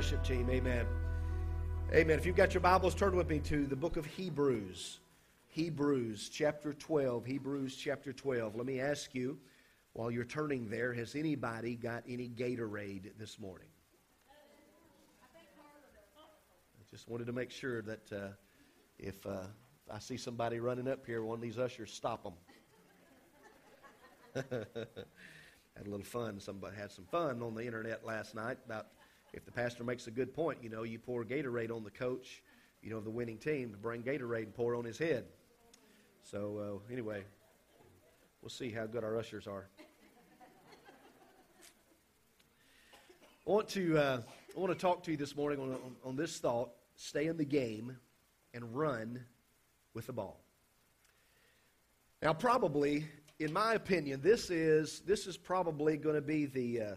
worship team. Amen. Amen. If you've got your Bibles, turn with me to the book of Hebrews. Hebrews chapter 12. Hebrews chapter 12. Let me ask you, while you're turning there, has anybody got any Gatorade this morning? I just wanted to make sure that uh, if uh, I see somebody running up here, one of these ushers, stop them. had a little fun. Somebody had some fun on the internet last night about if the pastor makes a good point, you know, you pour Gatorade on the coach, you know, of the winning team bring Gatorade and pour on his head. So uh, anyway, we'll see how good our ushers are. I want to uh, I want to talk to you this morning on, on, on this thought: stay in the game and run with the ball. Now, probably, in my opinion, this is this is probably going to be the uh,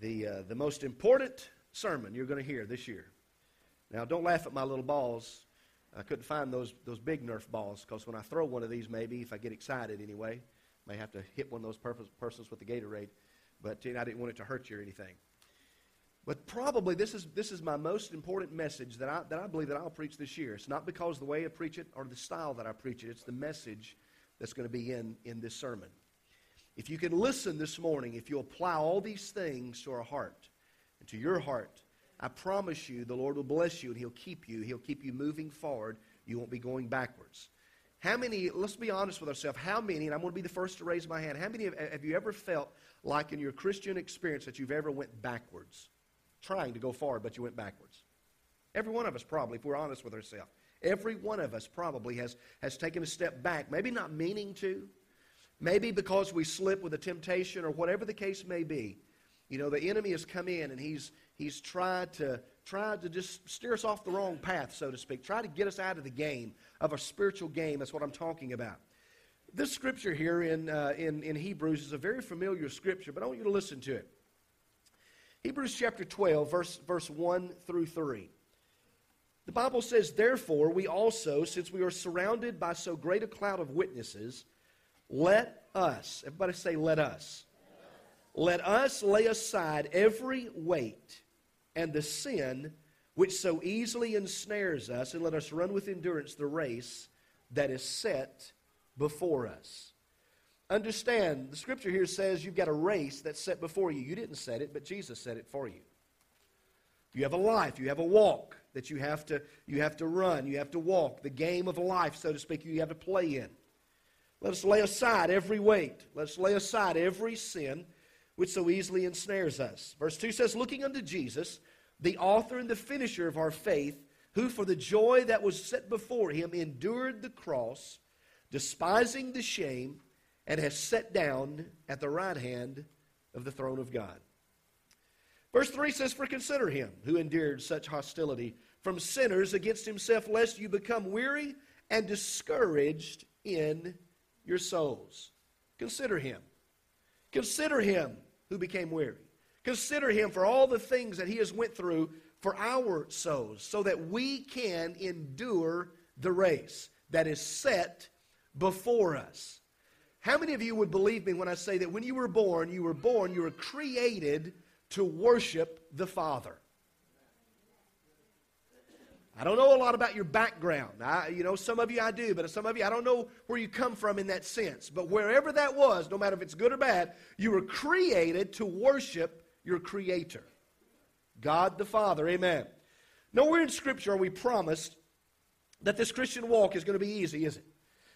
the uh, the most important sermon you're going to hear this year. Now, don't laugh at my little balls. I couldn't find those those big Nerf balls because when I throw one of these, maybe if I get excited anyway, may have to hit one of those purpose, persons with the Gatorade. But you know, I didn't want it to hurt you or anything. But probably this is this is my most important message that I that I believe that I'll preach this year. It's not because the way I preach it or the style that I preach it. It's the message that's going to be in in this sermon. If you can listen this morning, if you apply all these things to our heart and to your heart, I promise you the Lord will bless you and He'll keep you. He'll keep you moving forward. You won't be going backwards. How many, let's be honest with ourselves, how many, and I'm going to be the first to raise my hand, how many have, have you ever felt like in your Christian experience that you've ever went backwards? Trying to go forward, but you went backwards. Every one of us probably, if we're honest with ourselves. Every one of us probably has, has taken a step back, maybe not meaning to, Maybe because we slip with a temptation or whatever the case may be. You know, the enemy has come in and he's, he's tried, to, tried to just steer us off the wrong path, so to speak. Try to get us out of the game, of a spiritual game. That's what I'm talking about. This scripture here in, uh, in, in Hebrews is a very familiar scripture, but I want you to listen to it. Hebrews chapter 12, verse, verse 1 through 3. The Bible says, Therefore, we also, since we are surrounded by so great a cloud of witnesses, let us, everybody say, let us. Let us lay aside every weight and the sin which so easily ensnares us, and let us run with endurance the race that is set before us. Understand, the scripture here says you've got a race that's set before you. You didn't set it, but Jesus set it for you. You have a life, you have a walk that you have to, you have to run, you have to walk, the game of life, so to speak, you have to play in. Let us lay aside every weight. Let us lay aside every sin which so easily ensnares us. Verse 2 says, Looking unto Jesus, the author and the finisher of our faith, who for the joy that was set before him endured the cross, despising the shame, and has sat down at the right hand of the throne of God. Verse 3 says, For consider him who endured such hostility from sinners against himself, lest you become weary and discouraged in your souls. Consider him. Consider him who became weary. Consider him for all the things that he has went through for our souls so that we can endure the race that is set before us. How many of you would believe me when I say that when you were born, you were born, you were created to worship the Father? I don't know a lot about your background. I, you know, some of you I do, but some of you I don't know where you come from in that sense. But wherever that was, no matter if it's good or bad, you were created to worship your Creator, God the Father. Amen. Nowhere in Scripture are we promised that this Christian walk is going to be easy, is it?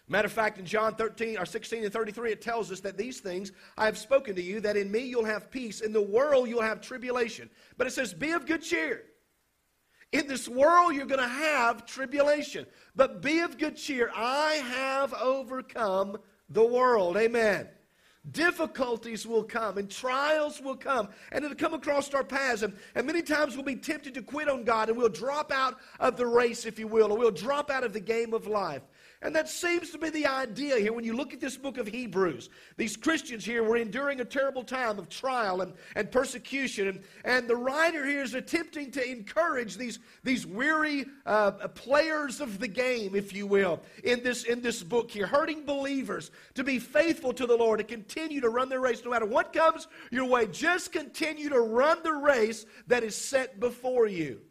Matter of fact, in John 13 or 16 and 33, it tells us that these things I have spoken to you, that in me you'll have peace. In the world you'll have tribulation. But it says, Be of good cheer. In this world, you're going to have tribulation. But be of good cheer. I have overcome the world. Amen. Difficulties will come and trials will come and it'll come across our paths. And, and many times we'll be tempted to quit on God and we'll drop out of the race, if you will, or we'll drop out of the game of life. And that seems to be the idea here when you look at this book of Hebrews. These Christians here were enduring a terrible time of trial and, and persecution. And, and the writer here is attempting to encourage these, these weary uh, players of the game, if you will, in this, in this book here, hurting believers to be faithful to the Lord, to continue to run their race no matter what comes your way. Just continue to run the race that is set before you.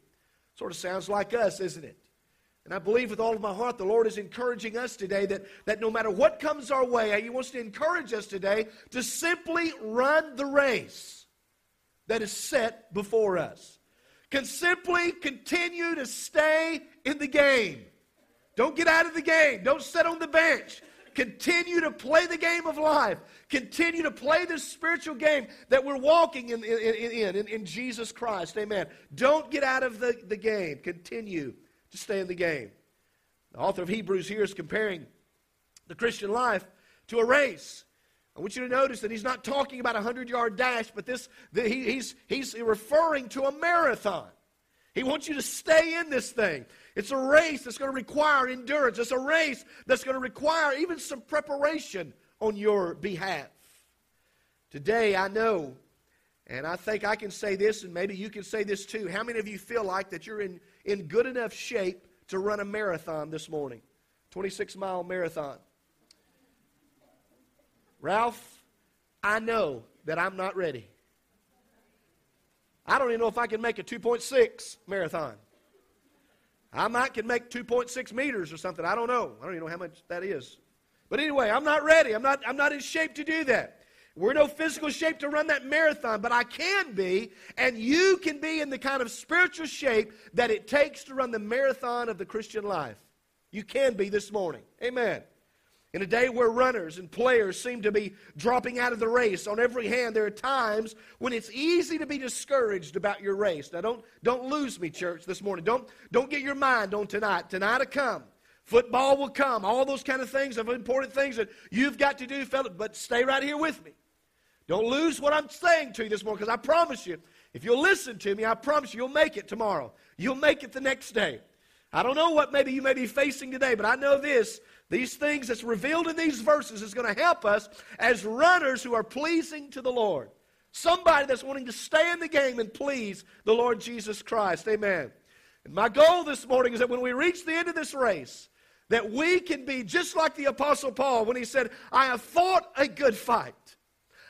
Sort of sounds like us, isn't it? And I believe with all of my heart the Lord is encouraging us today that, that no matter what comes our way, uh, He wants to encourage us today to simply run the race that is set before us. Can simply continue to stay in the game. Don't get out of the game. Don't sit on the bench. Continue to play the game of life. Continue to play this spiritual game that we're walking in, in, in, in, in Jesus Christ. Amen. Don't get out of the, the game. Continue to stay in the game. The author of Hebrews here is comparing the Christian life to a race. I want you to notice that he's not talking about a 100 yard dash, but this, the, he, he's, he's referring to a marathon. He wants you to stay in this thing. It's a race that's going to require endurance. It's a race that's going to require even some preparation on your behalf. Today, I know, and I think I can say this, and maybe you can say this too. How many of you feel like that you're in in good enough shape to run a marathon this morning 26 mile marathon. Ralph, I know that I'm not ready. I don't even know if I can make a 2.6 marathon. I might can make 2.6 meters or something. I don't know. I don't even know how much that is. But anyway, I'm not ready. I'm not, I'm not in shape to do that. We're no physical shape to run that marathon, but I can be, and you can be in the kind of spiritual shape that it takes to run the marathon of the Christian life. You can be this morning. Amen. In a day where runners and players seem to be dropping out of the race on every hand, there are times when it's easy to be discouraged about your race. Now, don't, don't lose me, church, this morning. Don't, don't get your mind on tonight. Tonight will come. Football will come. All those kind of things of important things that you've got to do, fellow. But stay right here with me. Don't lose what I'm saying to you this morning because I promise you, if you'll listen to me, I promise you, you'll make it tomorrow. You'll make it the next day. I don't know what maybe you may be facing today, but I know this. These things that's revealed in these verses is going to help us as runners who are pleasing to the Lord. Somebody that's wanting to stay in the game and please the Lord Jesus Christ. Amen. And my goal this morning is that when we reach the end of this race, that we can be just like the Apostle Paul when he said, I have fought a good fight.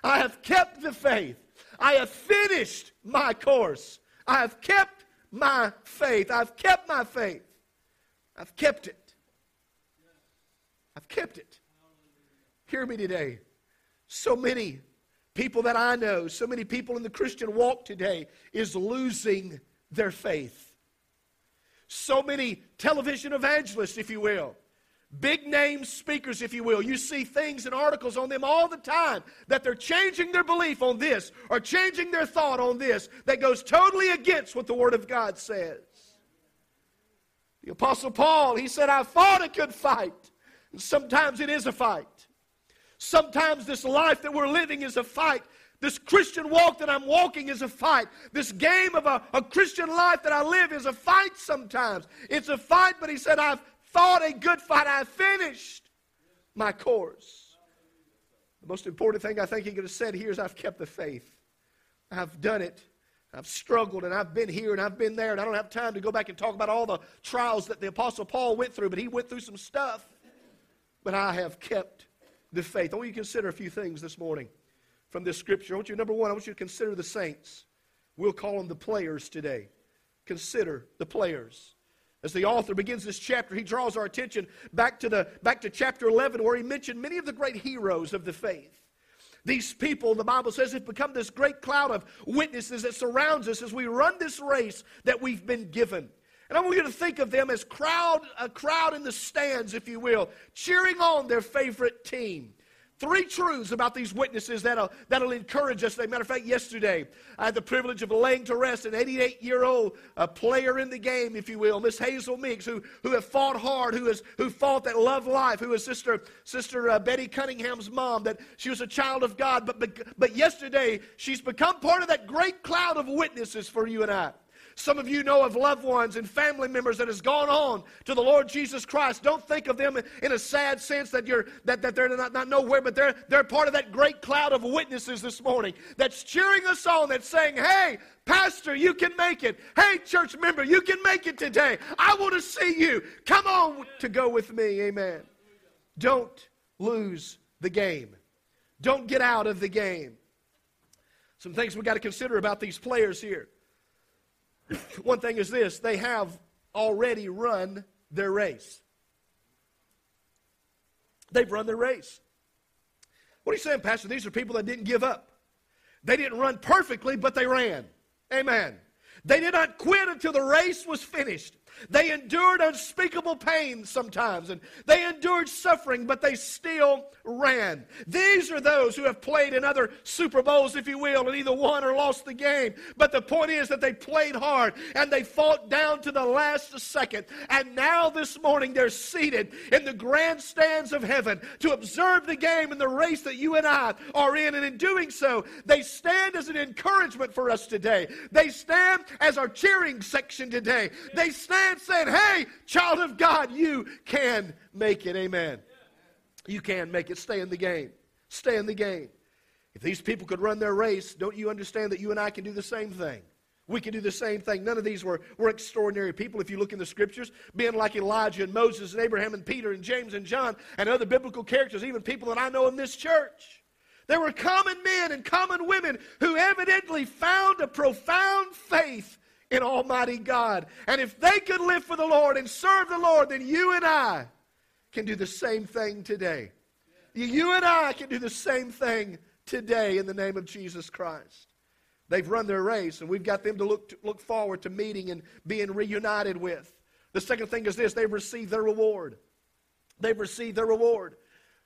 I have kept the faith. I have finished my course. I have kept my faith. I've kept my faith. I've kept it. I've kept it. Hear me today. So many people that I know, so many people in the Christian walk today is losing their faith. So many television evangelists, if you will, big name speakers, if you will. You see things and articles on them all the time that they're changing their belief on this or changing their thought on this that goes totally against what the Word of God says. The Apostle Paul, he said, I fought a good fight. And sometimes it is a fight. Sometimes this life that we're living is a fight. This Christian walk that I'm walking is a fight. This game of a, a Christian life that I live is a fight sometimes. It's a fight, but he said, I've fought a good fight. I've finished my course. The most important thing I think he could have said here is I've kept the faith. I've done it. I've struggled and I've been here and I've been there, and I don't have time to go back and talk about all the trials that the Apostle Paul went through, but he went through some stuff. But I have kept the faith. I want you to consider a few things this morning from this scripture. I want you, number one, I want you to consider the saints. We'll call them the players today. Consider the players. As the author begins this chapter, he draws our attention back to, the, back to chapter 11, where he mentioned many of the great heroes of the faith. These people, the Bible says, have become this great cloud of witnesses that surrounds us as we run this race that we've been given. And I want you to think of them as crowd, a crowd in the stands, if you will, cheering on their favorite team. Three truths about these witnesses that'll, that'll encourage us. As a matter of fact, yesterday I had the privilege of laying to rest an 88 year old uh, player in the game, if you will, Miss Hazel Meeks, who, who have fought hard, who, has, who fought that love life, who is Sister, Sister uh, Betty Cunningham's mom, that she was a child of God. But, but, but yesterday, she's become part of that great cloud of witnesses for you and I. Some of you know of loved ones and family members that has gone on to the Lord Jesus Christ. Don't think of them in a sad sense that you're that, that they're not, not nowhere, but they're they're part of that great cloud of witnesses this morning that's cheering us on, that's saying, Hey, Pastor, you can make it. Hey, church member, you can make it today. I want to see you. Come on to go with me. Amen. Don't lose the game. Don't get out of the game. Some things we got to consider about these players here. One thing is this they have already run their race. They've run their race. What are you saying, Pastor? These are people that didn't give up. They didn't run perfectly, but they ran. Amen. They did not quit until the race was finished. They endured unspeakable pain sometimes, and they endured suffering, but they still ran. These are those who have played in other Super Bowls, if you will, and either won or lost the game. But the point is that they played hard and they fought down to the last second. And now this morning they're seated in the grandstands of heaven to observe the game and the race that you and I are in. And in doing so, they stand as an encouragement for us today. They stand as our cheering section today. They stand man saying, Hey, child of God, you can make it. Amen. You can make it. Stay in the game. Stay in the game. If these people could run their race, don't you understand that you and I can do the same thing? We can do the same thing. None of these were, were extraordinary people. If you look in the scriptures, being like Elijah and Moses and Abraham and Peter and James and John and other biblical characters, even people that I know in this church. There were common men and common women who evidently found a profound faith in Almighty God. And if they could live for the Lord and serve the Lord, then you and I can do the same thing today. You and I can do the same thing today in the name of Jesus Christ. They've run their race, and we've got them to look, to look forward to meeting and being reunited with. The second thing is this they've received their reward. They've received their reward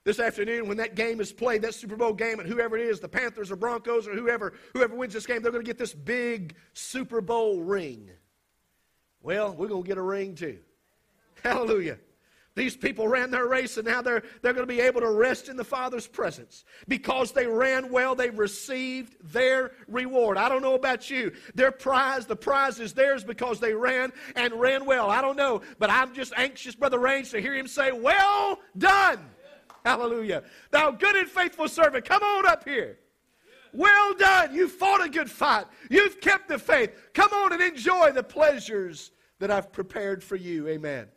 this afternoon when that game is played, that Super Bowl game, and whoever it is, the Panthers or Broncos or whoever, whoever wins this game, they're going to get this big Super Bowl ring. Well, we're going to get a ring too. Hallelujah. These people ran their race and now they're, they're going to be able to rest in the Father's presence. Because they ran well, they received their reward. I don't know about you. Their prize, the prize is theirs because they ran and ran well. I don't know, but I'm just anxious, Brother Range, to hear him say, Well done. Hallelujah. Thou good and faithful servant, come on up here. Well done. You fought a good fight. You've kept the faith. Come on and enjoy the pleasures that I've prepared for you. Amen.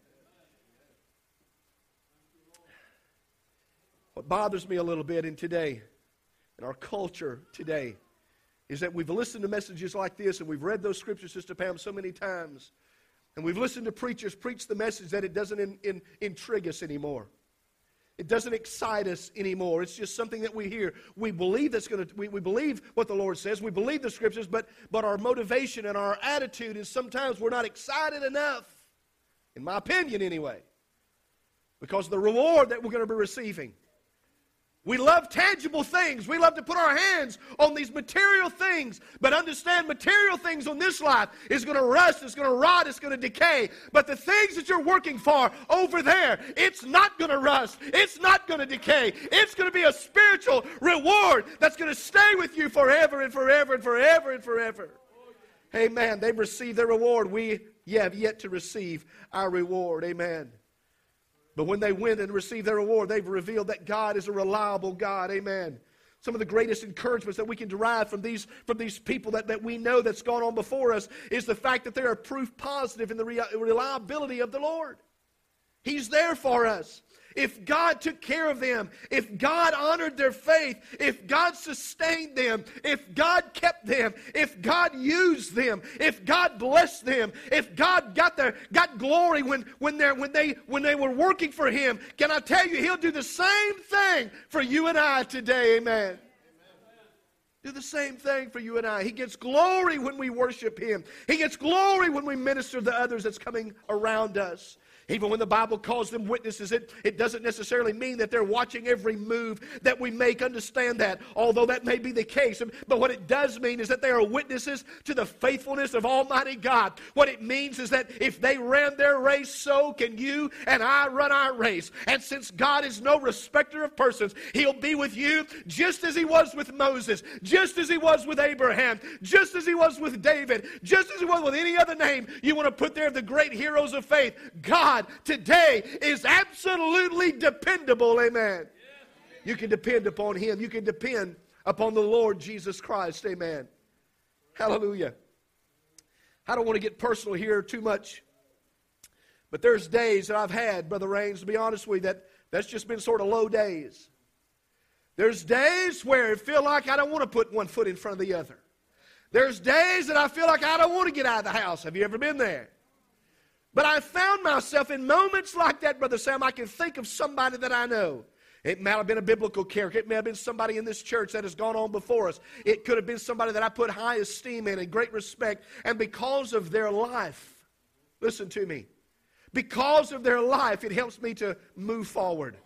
What bothers me a little bit in today, in our culture today, is that we've listened to messages like this and we've read those scriptures, Sister Pam, so many times. And we've listened to preachers preach the message that it doesn't in, in, intrigue us anymore. It doesn't excite us anymore. It's just something that we hear. We believe that's going to, we, we believe what the Lord says. We believe the scriptures, but, but our motivation and our attitude is sometimes we're not excited enough, in my opinion anyway, because the reward that we're going to be receiving. We love tangible things. We love to put our hands on these material things. But understand, material things on this life is going to rust, it's going to rot, it's going to decay. But the things that you're working for over there, it's not going to rust, it's not going to decay. It's going to be a spiritual reward that's going to stay with you forever and forever and forever and forever. Amen. They've received their reward. We have yet to receive our reward. Amen. But when they went and received their reward, they've revealed that God is a reliable God. Amen. Some of the greatest encouragements that we can derive from these, from these people that, that we know that's gone on before us is the fact that they are proof positive in the reliability of the Lord. He's there for us if God took care of them, if God honored their faith, if God sustained them, if God kept them, if God used them, if God blessed them, if God got their got glory when when they when they when they were working for him, can I tell you he'll do the same thing for you and I today, amen. Do the same thing for you and I. He gets glory when we worship Him. He gets glory when we minister to others that's coming around us. Even when the Bible calls them witnesses, it, it doesn't necessarily mean that they're watching every move that we make. Understand that, although that may be the case. But what it does mean is that they are witnesses to the faithfulness of Almighty God. What it means is that if they ran their race, so can you and I run our race. And since God is no respecter of persons, He'll be with you just as He was with Moses, just as he was with Abraham, just as he was with David, just as he was with any other name you want to put there of the great heroes of faith. God today is absolutely dependable. Amen. You can depend upon him. You can depend upon the Lord Jesus Christ. Amen. Hallelujah. I don't want to get personal here too much. But there's days that I've had, Brother Rains, to be honest with you, that that's just been sort of low days. There's days where I feel like I don't want to put one foot in front of the other. There's days that I feel like I don't want to get out of the house. Have you ever been there? But I found myself in moments like that, Brother Sam. I can think of somebody that I know. It may have been a biblical character. It may have been somebody in this church that has gone on before us. It could have been somebody that I put high esteem in and great respect. And because of their life, listen to me, because of their life, it helps me to move forward.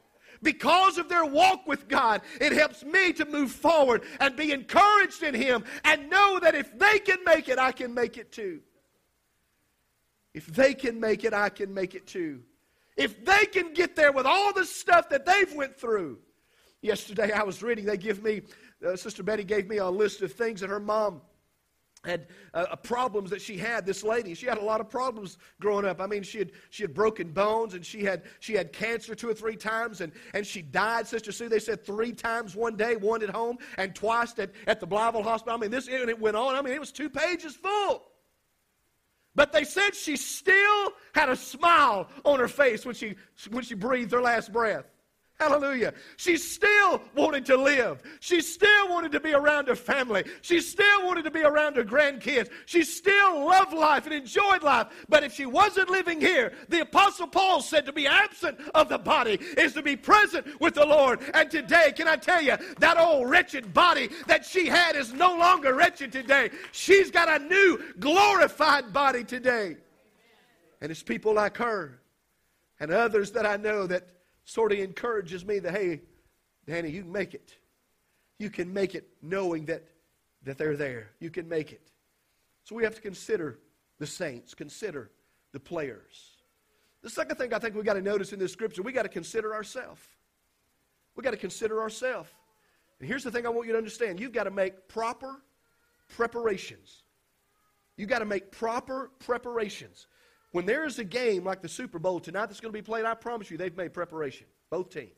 Because of their walk with God, it helps me to move forward and be encouraged in Him and know that if they can make it, I can make it too. If they can make it, I can make it too. If they can get there with all the stuff that they've went through. Yesterday I was reading, they give me, uh, Sister Betty gave me a list of things that her mom had uh, problems that she had. This lady she had a lot of problems growing up. I mean she had she had broken bones and she had she had cancer two or three times and and she died sister sue. They said three times one day one at home and twice at, at the Blytheville hospital. I mean this and it went on. I mean it was two pages full but they said she still had a smile on her face when she when she breathed her last breath Hallelujah. She still wanted to live. She still wanted to be around her family. She still wanted to be around her grandkids. She still loved life and enjoyed life. But if she wasn't living here, the Apostle Paul said to be absent of the body is to be present with the Lord. And today, can I tell you, that old wretched body that she had is no longer wretched today. She's got a new glorified body today. And it's people like her and others that I know that sort of encourages me that, hey, Danny, you can make it. You can make it knowing that, that they're there. You can make it. So we have to consider the saints, consider the players. The second thing I think we've got to notice in this scripture, we got to consider ourselves. We've got to consider ourselves. And here's the thing I want you to understand you've got to make proper preparations. You've got to make proper preparations. When there is a game like the Super Bowl tonight that's going to be played, I promise you they've made preparation, both teams.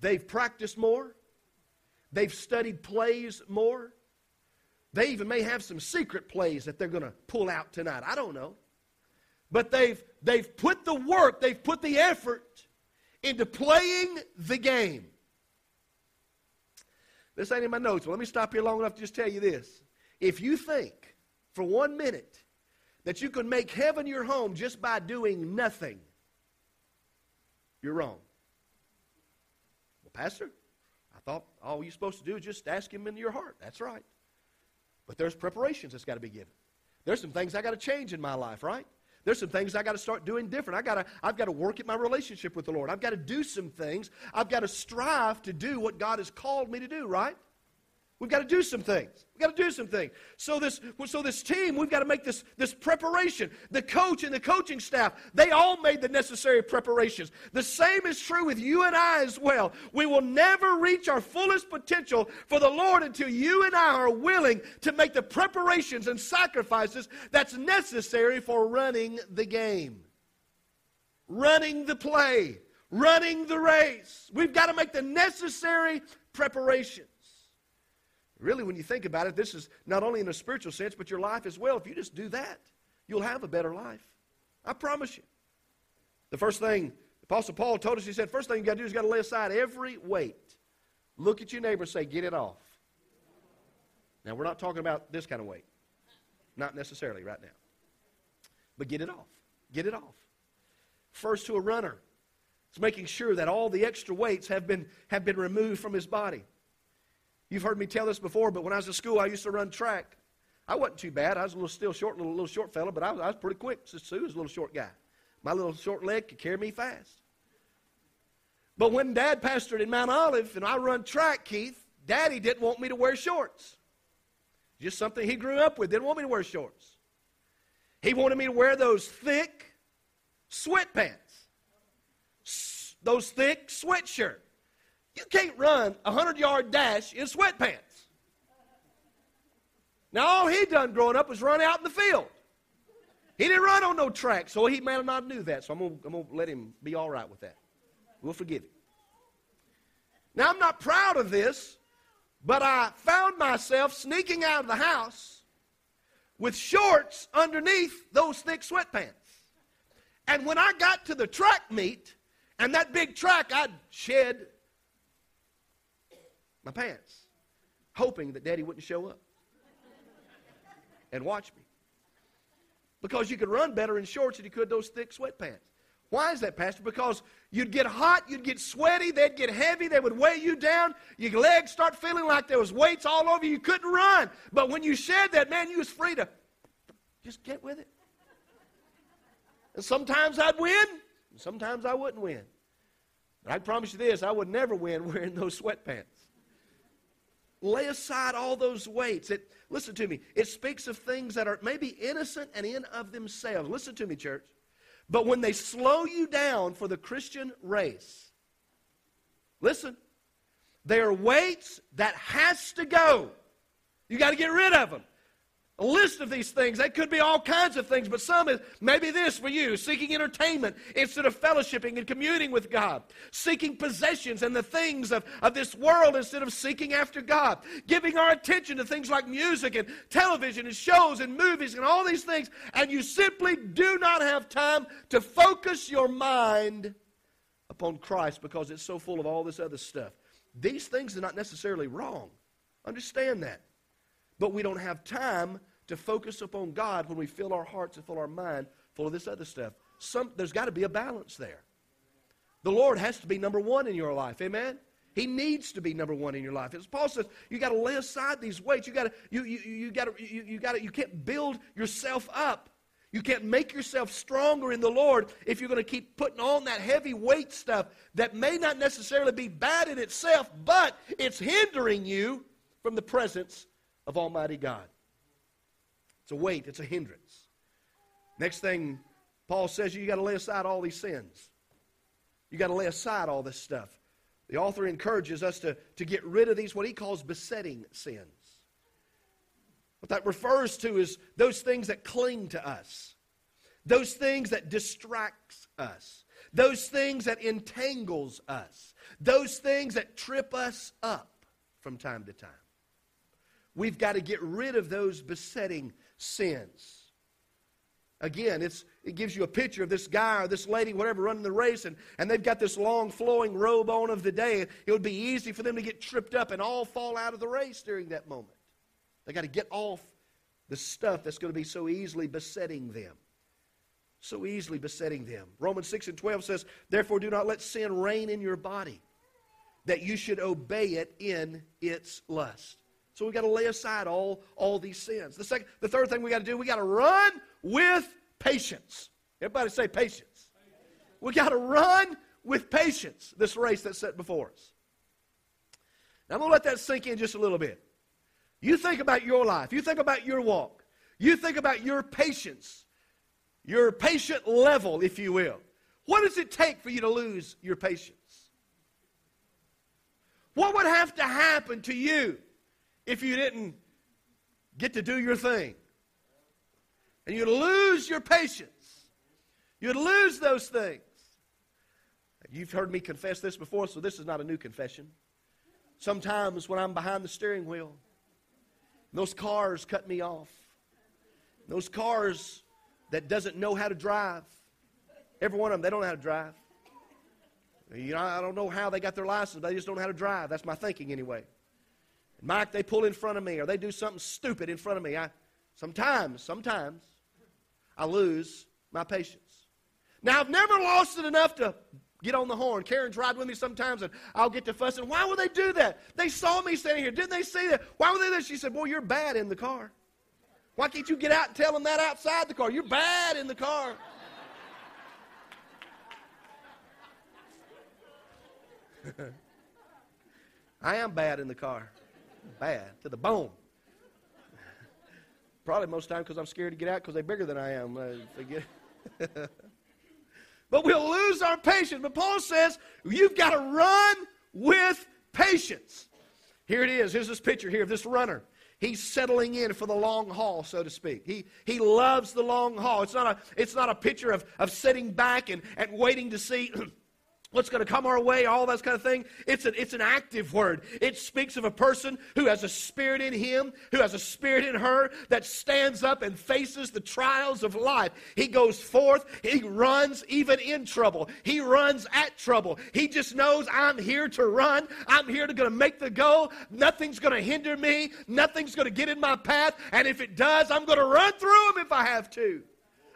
They've practiced more, they've studied plays more. They even may have some secret plays that they're going to pull out tonight. I don't know. But they've, they've put the work, they've put the effort into playing the game. This ain't in my notes, but let me stop here long enough to just tell you this. If you think for one minute that you can make heaven your home just by doing nothing, you're wrong. Well, Pastor, I thought all you're supposed to do is just ask Him into your heart. That's right. But there's preparations that's got to be given. There's some things I got to change in my life, right? There's some things I got to start doing different. I got to, I've got to work at my relationship with the Lord. I've got to do some things. I've got to strive to do what God has called me to do, right? We've got to do some things. We've got to do some things. So this, so this team, we've got to make this, this preparation. The coach and the coaching staff, they all made the necessary preparations. The same is true with you and I as well. We will never reach our fullest potential for the Lord until you and I are willing to make the preparations and sacrifices that's necessary for running the game, running the play, running the race. We've got to make the necessary preparations. Really, when you think about it, this is not only in a spiritual sense, but your life as well. If you just do that, you'll have a better life. I promise you. The first thing Apostle Paul told us, he said, first thing you got to do is got to lay aside every weight. Look at your neighbor say, get it off. Now, we're not talking about this kind of weight. Not necessarily right now. But get it off. Get it off. First to a runner, it's making sure that all the extra weights have been, have been removed from his body. You've heard me tell this before, but when I was in school, I used to run track. I wasn't too bad. I was a little still short, little, little short fella, but I was, I was pretty quick. Sue was a little short guy. My little short leg could carry me fast. But when Dad pastored in Mount Olive and I run track, Keith, Daddy didn't want me to wear shorts. Just something he grew up with. Didn't want me to wear shorts. He wanted me to wear those thick sweatpants, those thick sweatshirts. You can't run a 100 yard dash in sweatpants. Now, all he done growing up was run out in the field. He didn't run on no track, so he may not knew that. So I'm going to let him be all right with that. We'll forgive him. Now, I'm not proud of this, but I found myself sneaking out of the house with shorts underneath those thick sweatpants. And when I got to the track meet and that big track, I'd shed my pants, hoping that Daddy wouldn't show up and watch me. Because you could run better in shorts than you could those thick sweatpants. Why is that, Pastor? Because you'd get hot, you'd get sweaty, they'd get heavy, they would weigh you down, your legs start feeling like there was weights all over you, you couldn't run. But when you shed that, man, you was free to just get with it. And sometimes I'd win, sometimes I wouldn't win. But I promise you this, I would never win wearing those sweatpants. Lay aside all those weights. It, listen to me. It speaks of things that are maybe innocent and in of themselves. Listen to me, church. But when they slow you down for the Christian race, listen, they are weights that has to go. You got to get rid of them a list of these things. They could be all kinds of things, but some is maybe this for you seeking entertainment instead of fellowshipping and communing with God, seeking possessions and the things of, of this world instead of seeking after God, giving our attention to things like music and television and shows and movies and all these things, and you simply do not have time to focus your mind upon Christ because it's so full of all this other stuff. These things are not necessarily wrong. Understand that. But we don't have time to focus upon God when we fill our hearts and fill our mind full of this other stuff. Some, there's got to be a balance there. The Lord has to be number one in your life. Amen? He needs to be number one in your life. As Paul says, you got to lay aside these weights. You got to, you, you, you got to, you, you got to, you can't build yourself up. You can't make yourself stronger in the Lord if you're going to keep putting on that heavy weight stuff that may not necessarily be bad in itself, but it's hindering you from the presence of Almighty God. It's a weight, it's a hindrance. Next thing Paul says, you got to lay aside all these sins. You got to lay aside all this stuff. The author encourages us to, to get rid of these, what he calls besetting sins. What that refers to is those things that cling to us, those things that distracts us, those things that entangles us, those things that trip us up from time to time. We've got to get rid of those besetting sins. Again, it's, it gives you a picture of this guy or this lady, whatever, running the race, and, and they've got this long flowing robe on of the day. It would be easy for them to get tripped up and all fall out of the race during that moment. They got to get off the stuff that's going to be so easily besetting them. So easily besetting them. Romans 6 and 12 says, Therefore, do not let sin reign in your body, that you should obey it in its lust. So we've got to lay aside all, all these sins. The, second, the third thing we got to do, we got to run with patience. Everybody say patience. We got to run with patience this race that's set before us. Now I'm going to let that sink in just a little bit. You think about your life. You think about your walk. You think about your patience, your patient level, if you will. What does it take for you to lose your patience? What would have to happen to you if you didn't get to do your thing. And you'd lose your patience. You'd lose those things. You've heard me confess this before, so this is not a new confession. Sometimes when I'm behind the steering wheel, those cars cut me off. Those cars that doesn't know how to drive. Every one of them, they don't know how to drive. You know, I don't know how they got their license, they just don't know how to drive. That's my thinking anyway. Mike, they pull in front of me or they do something stupid in front of me. I, sometimes, sometimes, I lose my patience. Now, I've never lost it enough to get on the horn. Karen's ride with me sometimes, and I'll get to fussing. Why would they do that? They saw me standing here. Didn't they see that? Why would they do that? She said, Boy, you're bad in the car. Why can't you get out and tell them that outside the car? You're bad in the car. I am bad in the car bad to the bone. Probably most time because I'm scared to get out because they're bigger than I am. Uh, but we'll lose our patience. But Paul says you've got to run with patience. Here it is. Here's this picture here of this runner. He's settling in for the long haul, so to speak. He, he loves the long haul. It's not a, it's not a picture of, of sitting back and, and waiting to see what's going to come our way, all that kind of thing. It's an, it's an active word. It speaks of a person who has a spirit in him, who has a spirit in her that stands up and faces the trials of life. He goes forth, he runs even in trouble. He runs at trouble. He just knows I'm here to run. I'm here to to make the goal. Nothing's going to hinder me. Nothing's going to get in my path. And if it does, I'm going to run through them if I have to.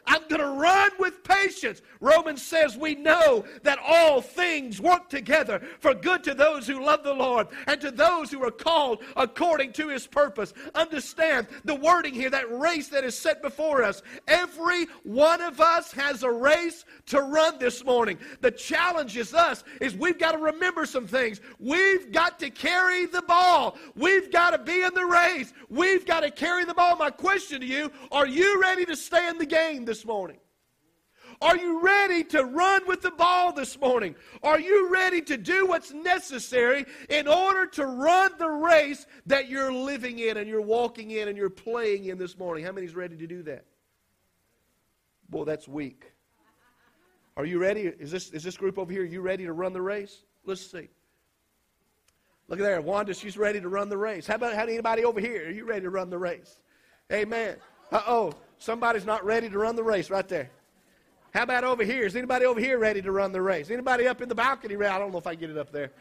I'm going to run with patience. Romans says we know that all things work together for good to those who love the Lord and to those who are called according to his purpose. Understand the wording here, that race that is set before us. Every one of us has a race to run this morning. The challenge is us is we've got to remember some things. We've got to carry the ball. We've got to be in the race. We've got to carry the ball. My question to you, are you ready to stay in the game this this morning? Are you ready to run with the ball this morning? Are you ready to do what's necessary in order to run the race that you're living in and you're walking in and you're playing in this morning? How many's ready to do that? Boy, that's weak. Are you ready? Is this, is this group over here, you ready to run the race? Let's see. Look at there. Wanda, she's ready to run the race. How about how anybody over here? Are you ready to run the race? Amen. Uh oh. Somebody's not ready to run the race right there. How about over here? Is anybody over here ready to run the race? Anybody up in the balcony? I don't know if I get it up there.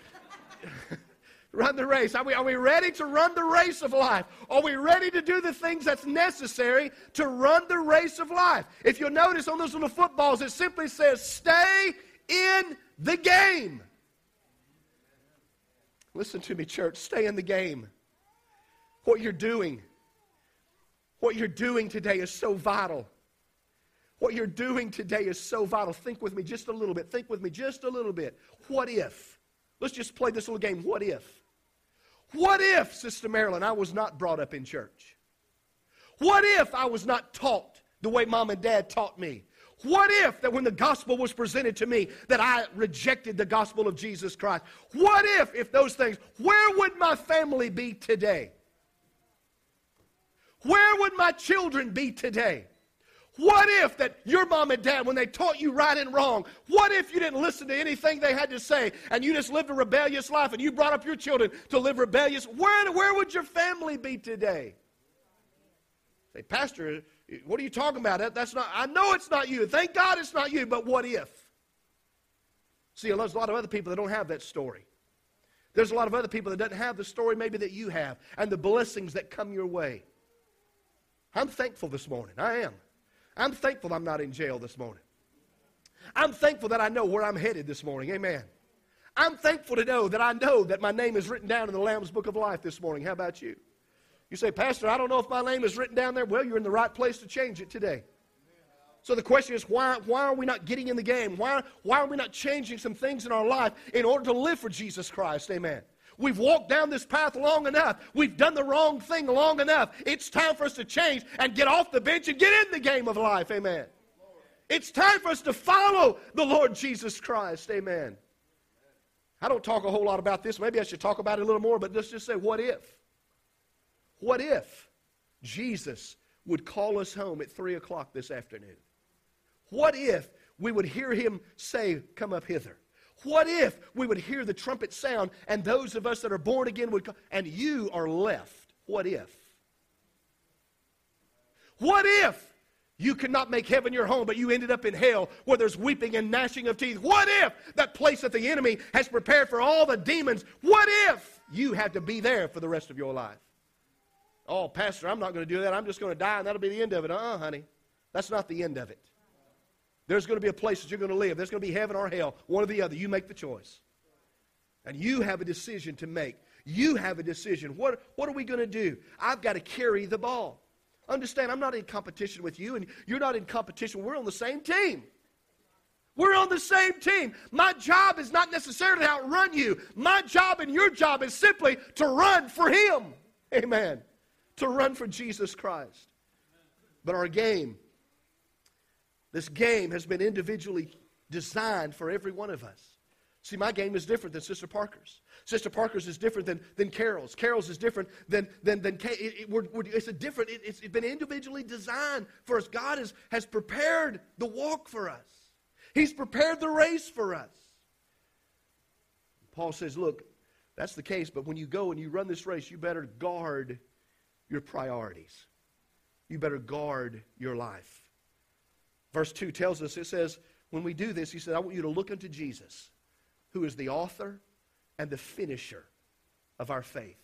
run the race. Are we, are we ready to run the race of life? Are we ready to do the things that's necessary to run the race of life? If you'll notice on those little footballs, it simply says, stay in the game. Listen to me, church. Stay in the game. What you're doing what you're doing today is so vital. What you're doing today is so vital. Think with me just a little bit. Think with me just a little bit. What if? Let's just play this little game. What if? What if, Sister Marilyn, I was not brought up in church? What if I was not taught the way mom and dad taught me? What if that when the gospel was presented to me that I rejected the gospel of Jesus Christ? What if if those things, where would my family be today? Where would my children be today? What if that your mom and dad, when they taught you right and wrong, what if you didn't listen to anything they had to say and you just lived a rebellious life and you brought up your children to live rebellious? Where, where would your family be today? Say, Pastor, what are you talking about? That, that's not, I know it's not you. Thank God it's not you, but what if? See, there's a lot of other people that don't have that story. There's a lot of other people that doesn't have the story maybe that you have and the blessings that come your way. I'm thankful this morning. I am. I'm thankful I'm not in jail this morning. I'm thankful that I know where I'm headed this morning. Amen. I'm thankful to know that I know that my name is written down in the Lamb's Book of Life this morning. How about you? You say, Pastor, I don't know if my name is written down there. Well, you're in the right place to change it today. So the question is, why, why are we not getting in the game? Why, why are we not changing some things in our life in order to live for Jesus Christ? Amen. We've walked down this path long enough. We've done the wrong thing long enough. It's time for us to change and get off the bench and get in the game of life. Amen. It's time for us to follow the Lord Jesus Christ. Amen. I don't talk a whole lot about this. Maybe I should talk about it a little more, but let's just say, what if? What if Jesus would call us home at 3 o'clock this afternoon? What if we would hear him say, Come up hither? What if we would hear the trumpet sound and those of us that are born again would come and you are left? What if? What if you could not make heaven your home, but you ended up in hell where there's weeping and gnashing of teeth? What if that place that the enemy has prepared for all the demons? What if you had to be there for the rest of your life? Oh, Pastor, I'm not going to do that. I'm just going to die and that'll be the end of it. Uh uh-uh, uh honey. That's not the end of it. There's going to be a place that you're going to live. There's going to be heaven or hell, one or the other. You make the choice. And you have a decision to make. You have a decision. What, what are we going to do? I've got to carry the ball. Understand, I'm not in competition with you, and you're not in competition. We're on the same team. We're on the same team. My job is not necessarily to outrun you. My job and your job is simply to run for Him. Amen. To run for Jesus Christ. But our game this game has been individually designed for every one of us. See, my game is different than Sister Parker's. Sister Parker's is different than, than Carol's. Carol's is different than, than, than it, it, we're, we're, it's a different, it, it's been individually designed for us. God has, has prepared the walk for us. He's prepared the race for us. Paul says, look, that's the case, but when you go and you run this race, you better guard your priorities. You better guard your life. Verse 2 tells us, it says, when we do this, he said, I want you to look unto Jesus who is the author and the finisher of our faith.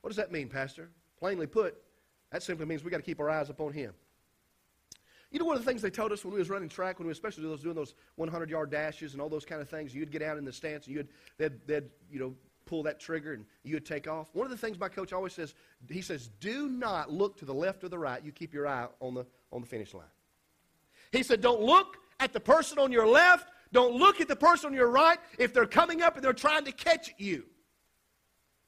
What does that mean, Pastor? Plainly put, that simply means we got to keep our eyes upon him. You know, one of the things they told us when we was running track, when we especially those doing those 100 yard dashes and all those kind of things, you'd get out in the stance and you'd they'd, they'd you know pull that trigger and you'd take off. One of the things my coach always says, he says, do not look to the left or the right. You keep your eye on the on the finish line. He said, don't look at the person on your left don't look at the person on your right if they're coming up and they're trying to catch you.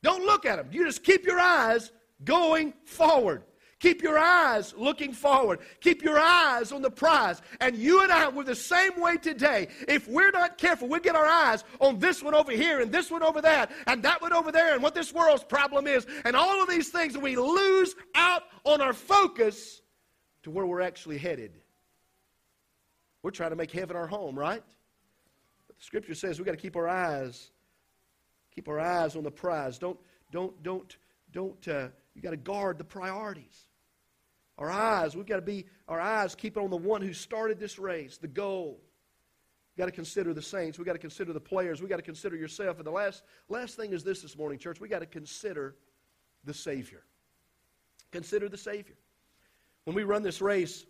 Don't look at them. You just keep your eyes going forward. Keep your eyes looking forward. Keep your eyes on the prize. And you and I, we're the same way today. If we're not careful, we get our eyes on this one over here and this one over that and that one over there and what this world's problem is and all of these things, and we lose out on our focus to where we're actually headed. We're trying to make heaven our home, right? But the scripture says we got to keep our eyes, keep our eyes on the prize. Don't, don't, don't, don't. Uh, you got to guard the priorities. Our eyes, we've got to be our eyes keep it on the one who started this race, the goal. We've got to consider the saints. We've got to consider the players. We've got to consider yourself. And the last, last thing is this this morning, church. We've got to consider the Savior. Consider the Savior. When we run this race,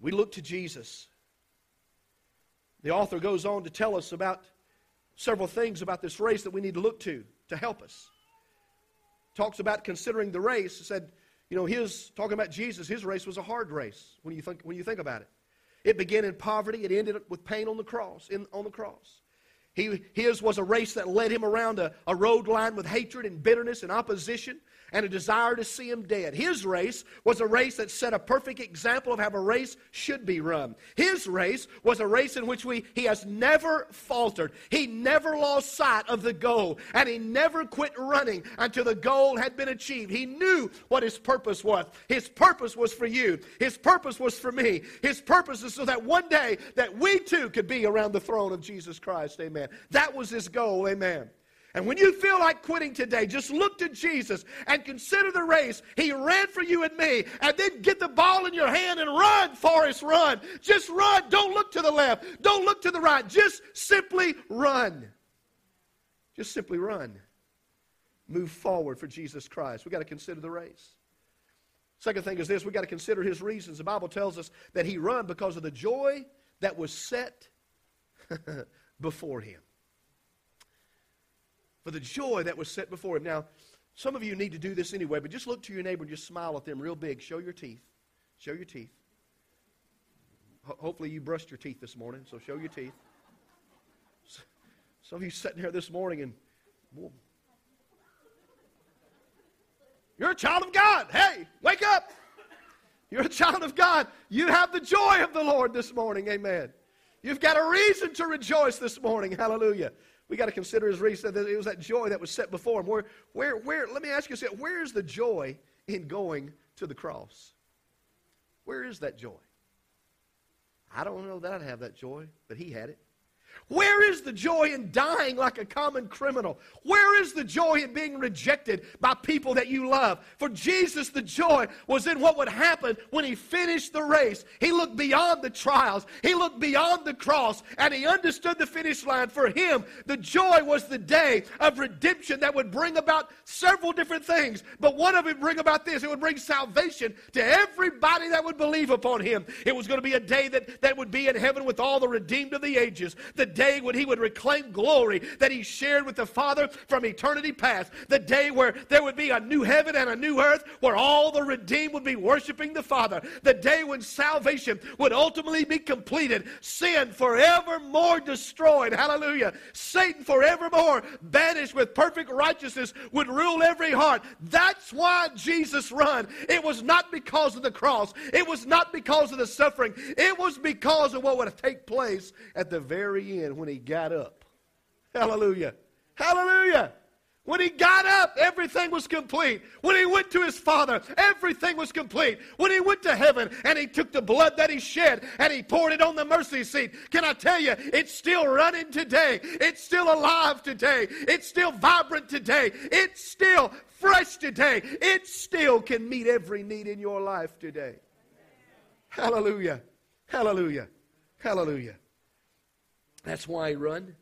we look to Jesus. The author goes on to tell us about several things about this race that we need to look to to help us. Talks about considering the race. Said, you know, his talking about Jesus, his race was a hard race when you think when you think about it. It began in poverty, it ended with pain on the cross, in, on the cross. He, his was a race that led him around a, a road line with hatred and bitterness and opposition and a desire to see him dead. His race was a race that set a perfect example of how a race should be run. His race was a race in which we, he has never faltered. He never lost sight of the goal, and he never quit running until the goal had been achieved. He knew what his purpose was. His purpose was for you. His purpose was for me. His purpose is so that one day that we too could be around the throne of Jesus Christ. Amen. That was his goal. Amen. And when you feel like quitting today, just look to Jesus and consider the race. He ran for you and me. And then get the ball in your hand and run, Forrest, run. Just run. Don't look to the left. Don't look to the right. Just simply run. Just simply run. Move forward for Jesus Christ. We've got to consider the race. Second thing is this we've got to consider his reasons. The Bible tells us that he run because of the joy that was set before him for the joy that was set before him. Now, some of you need to do this anyway, but just look to your neighbor and just smile at them real big. Show your teeth. Show your teeth. Ho- hopefully, you brushed your teeth this morning, so show your teeth. Some of you sitting here this morning and, whoa. you're a child of God. Hey, wake up. You're a child of God. You have the joy of the Lord this morning. Amen. You've got a reason to rejoice this morning. Hallelujah we got to consider, as Reese said, that it was that joy that was set before him. Where, where, where, let me ask you, where is the joy in going to the cross? Where is that joy? I don't know that I'd have that joy, but he had it. Where is the joy in dying like a common criminal? Where is the joy in being rejected by people that you love? For Jesus, the joy was in what would happen when he finished the race. He looked beyond the trials, he looked beyond the cross, and he understood the finish line. For him, the joy was the day of redemption that would bring about several different things. But one of it bring about this it would bring salvation to everybody that would believe upon him. It was going to be a day that, that would be in heaven with all the redeemed of the ages. The the day when he would reclaim glory that he shared with the Father from eternity past, the day where there would be a new heaven and a new earth where all the redeemed would be worshiping the Father, the day when salvation would ultimately be completed, sin forevermore destroyed, hallelujah, Satan forevermore banished with perfect righteousness would rule every heart. That's why Jesus run. It was not because of the cross. It was not because of the suffering. It was because of what would take place at the very end when he got up. Hallelujah. Hallelujah. When he got up, everything was complete. When he went to his Father, everything was complete. When he went to heaven and he took the blood that he shed and he poured it on the mercy seat, can I tell you, it's still running today. It's still alive today. It's still vibrant today. It's still fresh today. It still can meet every need in your life today. Hallelujah. Hallelujah. Hallelujah. That's why he run.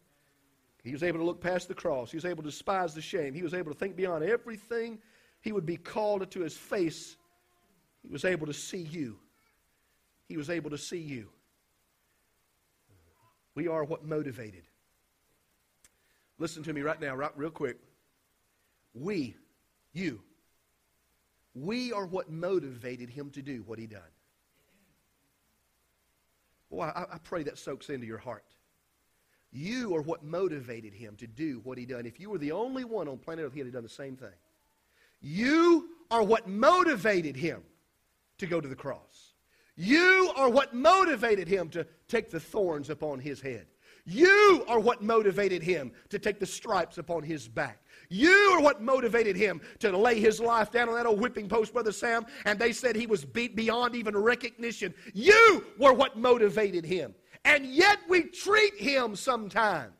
He was able to look past the cross. He was able to despise the shame. He was able to think beyond everything he would be called into his face. He was able to see you. He was able to see you. We are what motivated. Listen to me right now, right, real quick. We, you, we are what motivated him to do what he done. Boy, I, I pray that soaks into your heart. You are what motivated him to do what he done. If you were the only one on planet Earth, he'd have done the same thing. You are what motivated him to go to the cross. You are what motivated him to take the thorns upon his head. You are what motivated him to take the stripes upon his back. You are what motivated him to lay his life down on that old whipping post, Brother Sam, and they said he was beat beyond even recognition. You were what motivated him and yet we treat him sometimes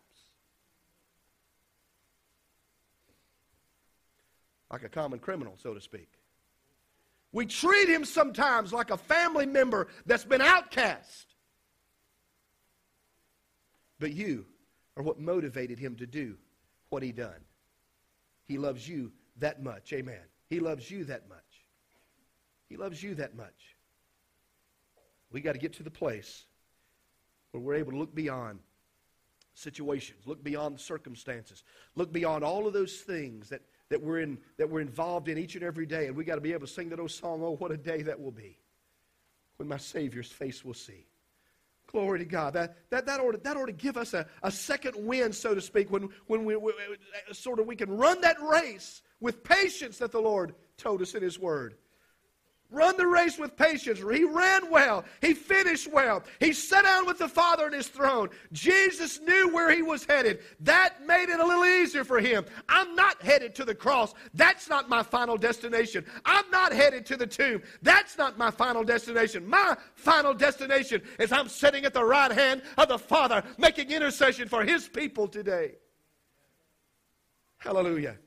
like a common criminal, so to speak. We treat him sometimes like a family member that's been outcast. But you are what motivated him to do what he done. He loves you that much. Amen. He loves you that much. He loves you that much. We got to get to the place where we're able to look beyond situations, look beyond circumstances, look beyond all of those things that, that, we're, in, that we're involved in each and every day. And we got to be able to sing that old song, Oh, what a day that will be when my Savior's face will see. Glory to God. That, that, that, ought, to, that ought to give us a, a second wind, so to speak, when, when we, we, sort of we can run that race with patience that the Lord told us in His Word. Run the race with patience. He ran well. He finished well. He sat down with the Father in his throne. Jesus knew where he was headed. That made it a little easier for him. I'm not headed to the cross. That's not my final destination. I'm not headed to the tomb. That's not my final destination. My final destination is I'm sitting at the right hand of the Father making intercession for his people today. Hallelujah.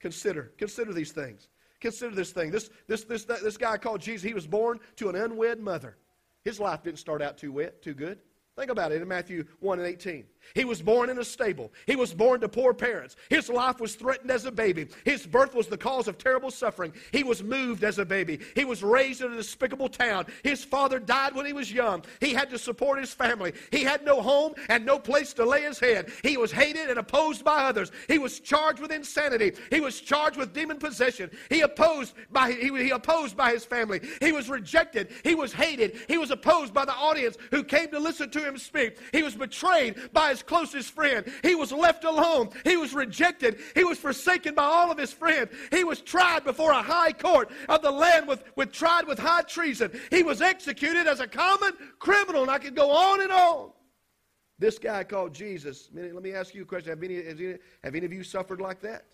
Consider, consider these things. Consider this thing. This, this, this, this guy called Jesus, he was born to an unwed mother. His life didn't start out too wet, too good. Think about it in Matthew 1 and 18. He was born in a stable. He was born to poor parents. His life was threatened as a baby. His birth was the cause of terrible suffering. He was moved as a baby. He was raised in a despicable town. His father died when he was young. He had to support his family. He had no home and no place to lay his head. He was hated and opposed by others. He was charged with insanity. He was charged with demon possession. He opposed by he, he opposed by his family. He was rejected. He was hated. He was opposed by the audience who came to listen to him speak. He was betrayed by his closest friend. He was left alone. He was rejected. He was forsaken by all of his friends. He was tried before a high court of the land with, with tried with high treason. He was executed as a common criminal, and I could go on and on. This guy called Jesus. Let me ask you a question. Have any, have any of you suffered like that?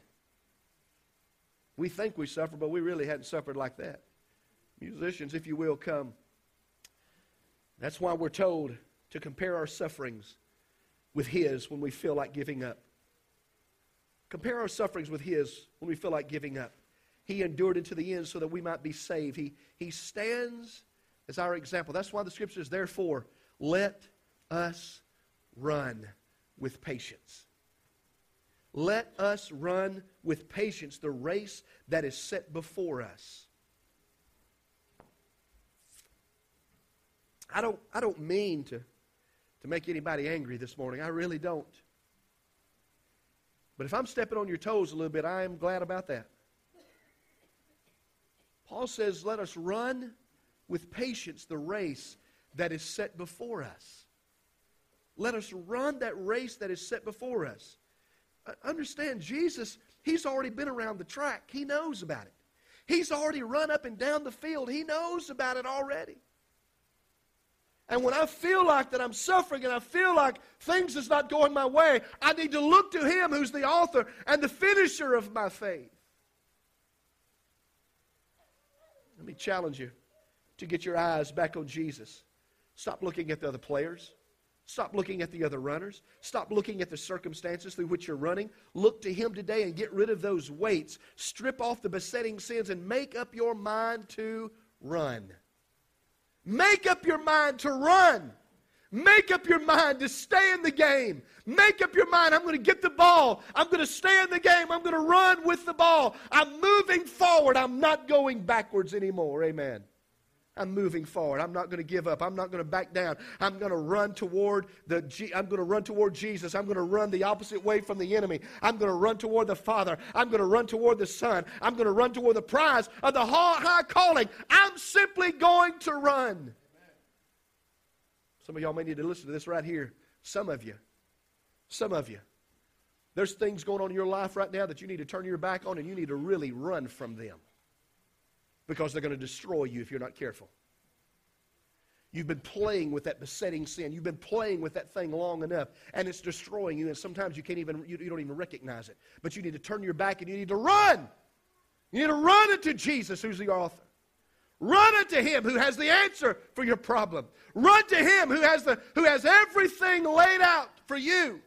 We think we suffered, but we really hadn't suffered like that. Musicians, if you will, come. That's why we're told to compare our sufferings with His when we feel like giving up. Compare our sufferings with His when we feel like giving up. He endured it to the end so that we might be saved. He, he stands as our example. That's why the scripture is, therefore, let us run with patience. Let us run with patience the race that is set before us. I don't, I don't mean to to make anybody angry this morning. I really don't. But if I'm stepping on your toes a little bit, I am glad about that. Paul says, Let us run with patience the race that is set before us. Let us run that race that is set before us. Uh, understand, Jesus, He's already been around the track, He knows about it. He's already run up and down the field, He knows about it already. And when I feel like that I'm suffering and I feel like things is not going my way, I need to look to Him who's the author and the finisher of my faith. Let me challenge you to get your eyes back on Jesus. Stop looking at the other players. Stop looking at the other runners. Stop looking at the circumstances through which you're running. Look to Him today and get rid of those weights. Strip off the besetting sins and make up your mind to run. Make up your mind to run. Make up your mind to stay in the game. Make up your mind, I'm going to get the ball. I'm going to stay in the game. I'm going to run with the ball. I'm moving forward. I'm not going backwards anymore. Amen. I'm moving forward. I'm not going to give up. I'm not going to back down. I'm going to run toward the I'm going to run toward Jesus. I'm going to run the opposite way from the enemy. I'm going to run toward the Father. I'm going to run toward the Son. I'm going to run toward the prize of the high calling. I'm simply going to run. Some of y'all may need to listen to this right here. Some of you. Some of you. There's things going on in your life right now that you need to turn your back on and you need to really run from them because they're going to destroy you if you're not careful. You've been playing with that besetting sin. You've been playing with that thing long enough, and it's destroying you. And sometimes you can't even you, you don't even recognize it. But you need to turn your back and you need to run. You need to run into Jesus, who's the author. Run unto him who has the answer for your problem. Run to him who has, the, who has everything laid out for you.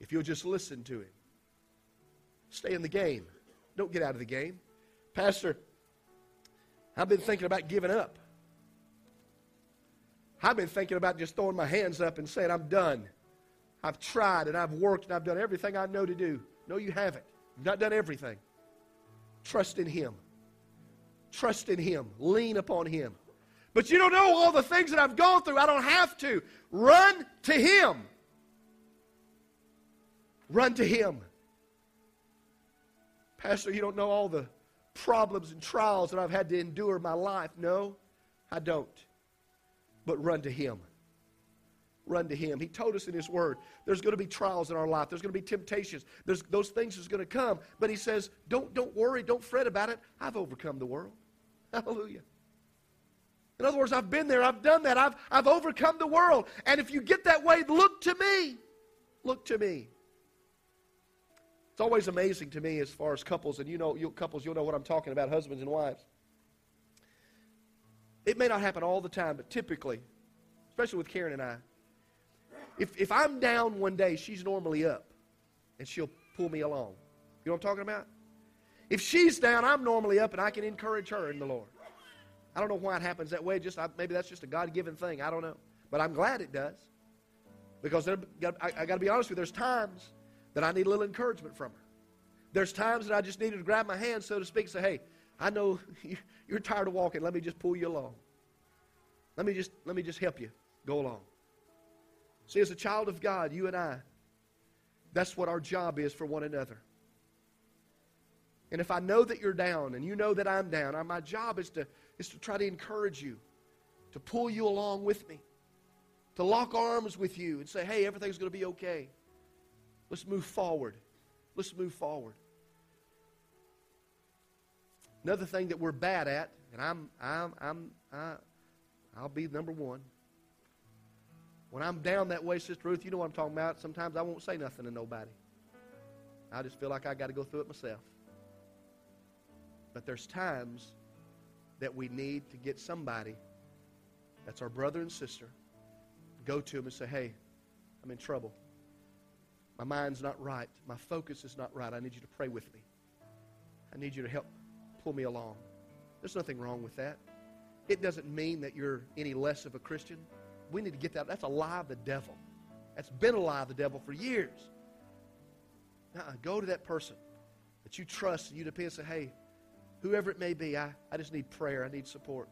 If you'll just listen to him. Stay in the game. Don't get out of the game. Pastor, I've been thinking about giving up. I've been thinking about just throwing my hands up and saying, I'm done. I've tried and I've worked and I've done everything I know to do. No, you haven't. You've not done everything. Trust in Him. Trust in Him. Lean upon Him. But you don't know all the things that I've gone through. I don't have to. Run to Him. Run to Him. Pastor, you don't know all the problems and trials that I've had to endure in my life. No, I don't. But run to Him. Run to Him. He told us in His Word there's going to be trials in our life. There's going to be temptations. There's, those things is going to come. But He says, don't, don't worry. Don't fret about it. I've overcome the world. Hallelujah. In other words, I've been there, I've done that, I've, I've overcome the world. And if you get that way, look to me. Look to me. It's always amazing to me as far as couples, and you know, you, couples, you'll know what I'm talking about, husbands and wives. It may not happen all the time, but typically, especially with Karen and I, if, if I'm down one day, she's normally up, and she'll pull me along. You know what I'm talking about? If she's down, I'm normally up, and I can encourage her in the Lord. I don't know why it happens that way. Just I, maybe that's just a God-given thing. I don't know, but I'm glad it does because there, I, I got to be honest with you. There's times that I need a little encouragement from her. There's times that I just needed to grab my hand, so to speak, and say, "Hey, I know you're tired of walking. Let me just pull you along. Let me just let me just help you go along." See, as a child of God, you and I, that's what our job is for one another. And if I know that you're down and you know that I'm down, my job is to is to try to encourage you, to pull you along with me, to lock arms with you and say, hey, everything's going to be okay. Let's move forward. Let's move forward. Another thing that we're bad at, and I'm, I'm, I'm, I, I'll be number one. When I'm down that way, Sister Ruth, you know what I'm talking about. Sometimes I won't say nothing to nobody. I just feel like I got to go through it myself. But there's times that we need to get somebody that's our brother and sister, go to them and say, hey, I'm in trouble. My mind's not right. My focus is not right. I need you to pray with me. I need you to help pull me along. There's nothing wrong with that. It doesn't mean that you're any less of a Christian. We need to get that. That's a lie of the devil. That's been a lie of the devil for years. Now, go to that person that you trust and you depend and say, hey, whoever it may be, I, I just need prayer. I need support.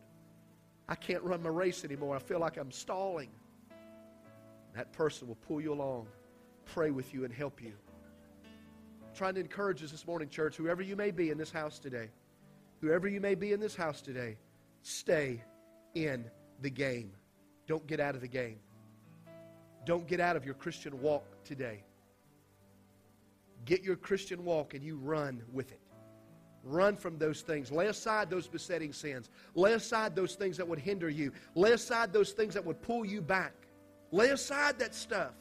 I can't run my race anymore. I feel like I'm stalling. That person will pull you along, pray with you, and help you. I'm trying to encourage us this morning, church, whoever you may be in this house today, whoever you may be in this house today, stay in the game. Don't get out of the game. Don't get out of your Christian walk today. Get your Christian walk and you run with it. Run from those things. Lay aside those besetting sins. Lay aside those things that would hinder you. Lay aside those things that would pull you back. Lay aside that stuff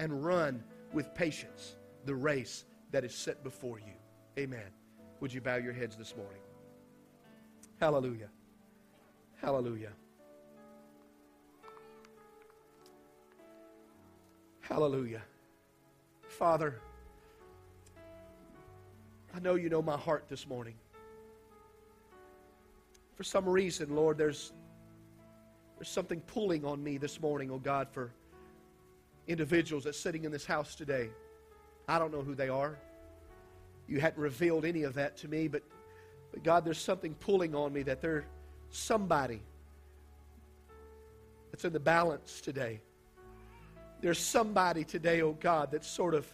and run with patience the race that is set before you. Amen. Would you bow your heads this morning? Hallelujah. Hallelujah. Hallelujah. Father, I know you know my heart this morning. For some reason, Lord, there's, there's something pulling on me this morning, oh God, for individuals that's sitting in this house today. I don't know who they are. You hadn't revealed any of that to me, but, but God, there's something pulling on me that there's somebody that's in the balance today. There's somebody today, oh God, that's sort of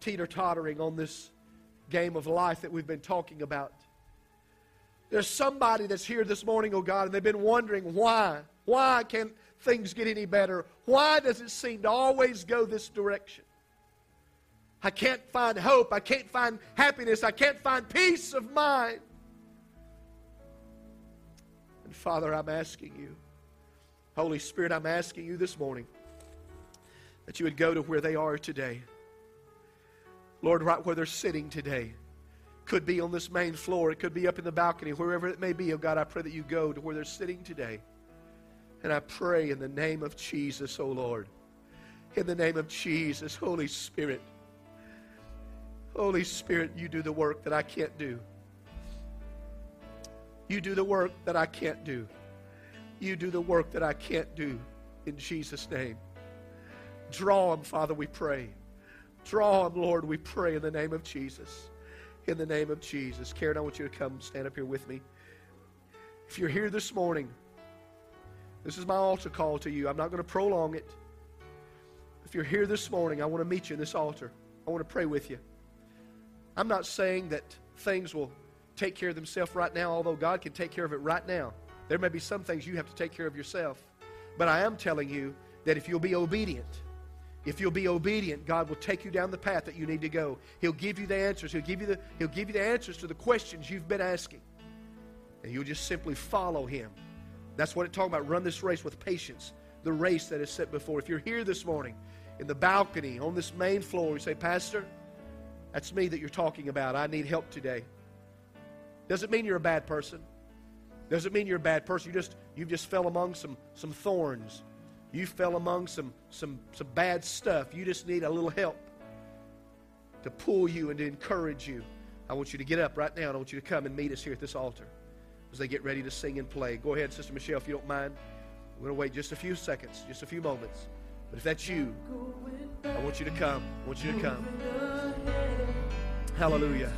teeter tottering on this game of life that we've been talking about. There's somebody that's here this morning, oh God, and they've been wondering why. Why can't things get any better? Why does it seem to always go this direction? I can't find hope. I can't find happiness. I can't find peace of mind. And Father, I'm asking you, Holy Spirit, I'm asking you this morning that you would go to where they are today. Lord, right where they're sitting today. Could be on this main floor, it could be up in the balcony, wherever it may be. Oh God, I pray that you go to where they're sitting today. And I pray in the name of Jesus, oh Lord, in the name of Jesus, Holy Spirit. Holy Spirit, you do the work that I can't do. You do the work that I can't do. You do the work that I can't do in Jesus' name. Draw them, Father, we pray. Draw them, Lord, we pray in the name of Jesus. In the name of Jesus. Karen, I want you to come stand up here with me. If you're here this morning, this is my altar call to you. I'm not going to prolong it. If you're here this morning, I want to meet you in this altar. I want to pray with you. I'm not saying that things will take care of themselves right now, although God can take care of it right now. There may be some things you have to take care of yourself. But I am telling you that if you'll be obedient, if you'll be obedient, God will take you down the path that you need to go. He'll give you the answers. He'll give you the, he'll give you the answers to the questions you've been asking. And you'll just simply follow Him. That's what it's talking about. Run this race with patience, the race that is set before. If you're here this morning in the balcony on this main floor, you say, Pastor, that's me that you're talking about. I need help today. Doesn't mean you're a bad person. Doesn't mean you're a bad person. You just you just fell among some some thorns. You fell among some some some bad stuff. You just need a little help to pull you and to encourage you. I want you to get up right now and I want you to come and meet us here at this altar as they get ready to sing and play. Go ahead, Sister Michelle, if you don't mind. We're going to wait just a few seconds, just a few moments. But if that's you, I want you to come. I want you to come. Hallelujah.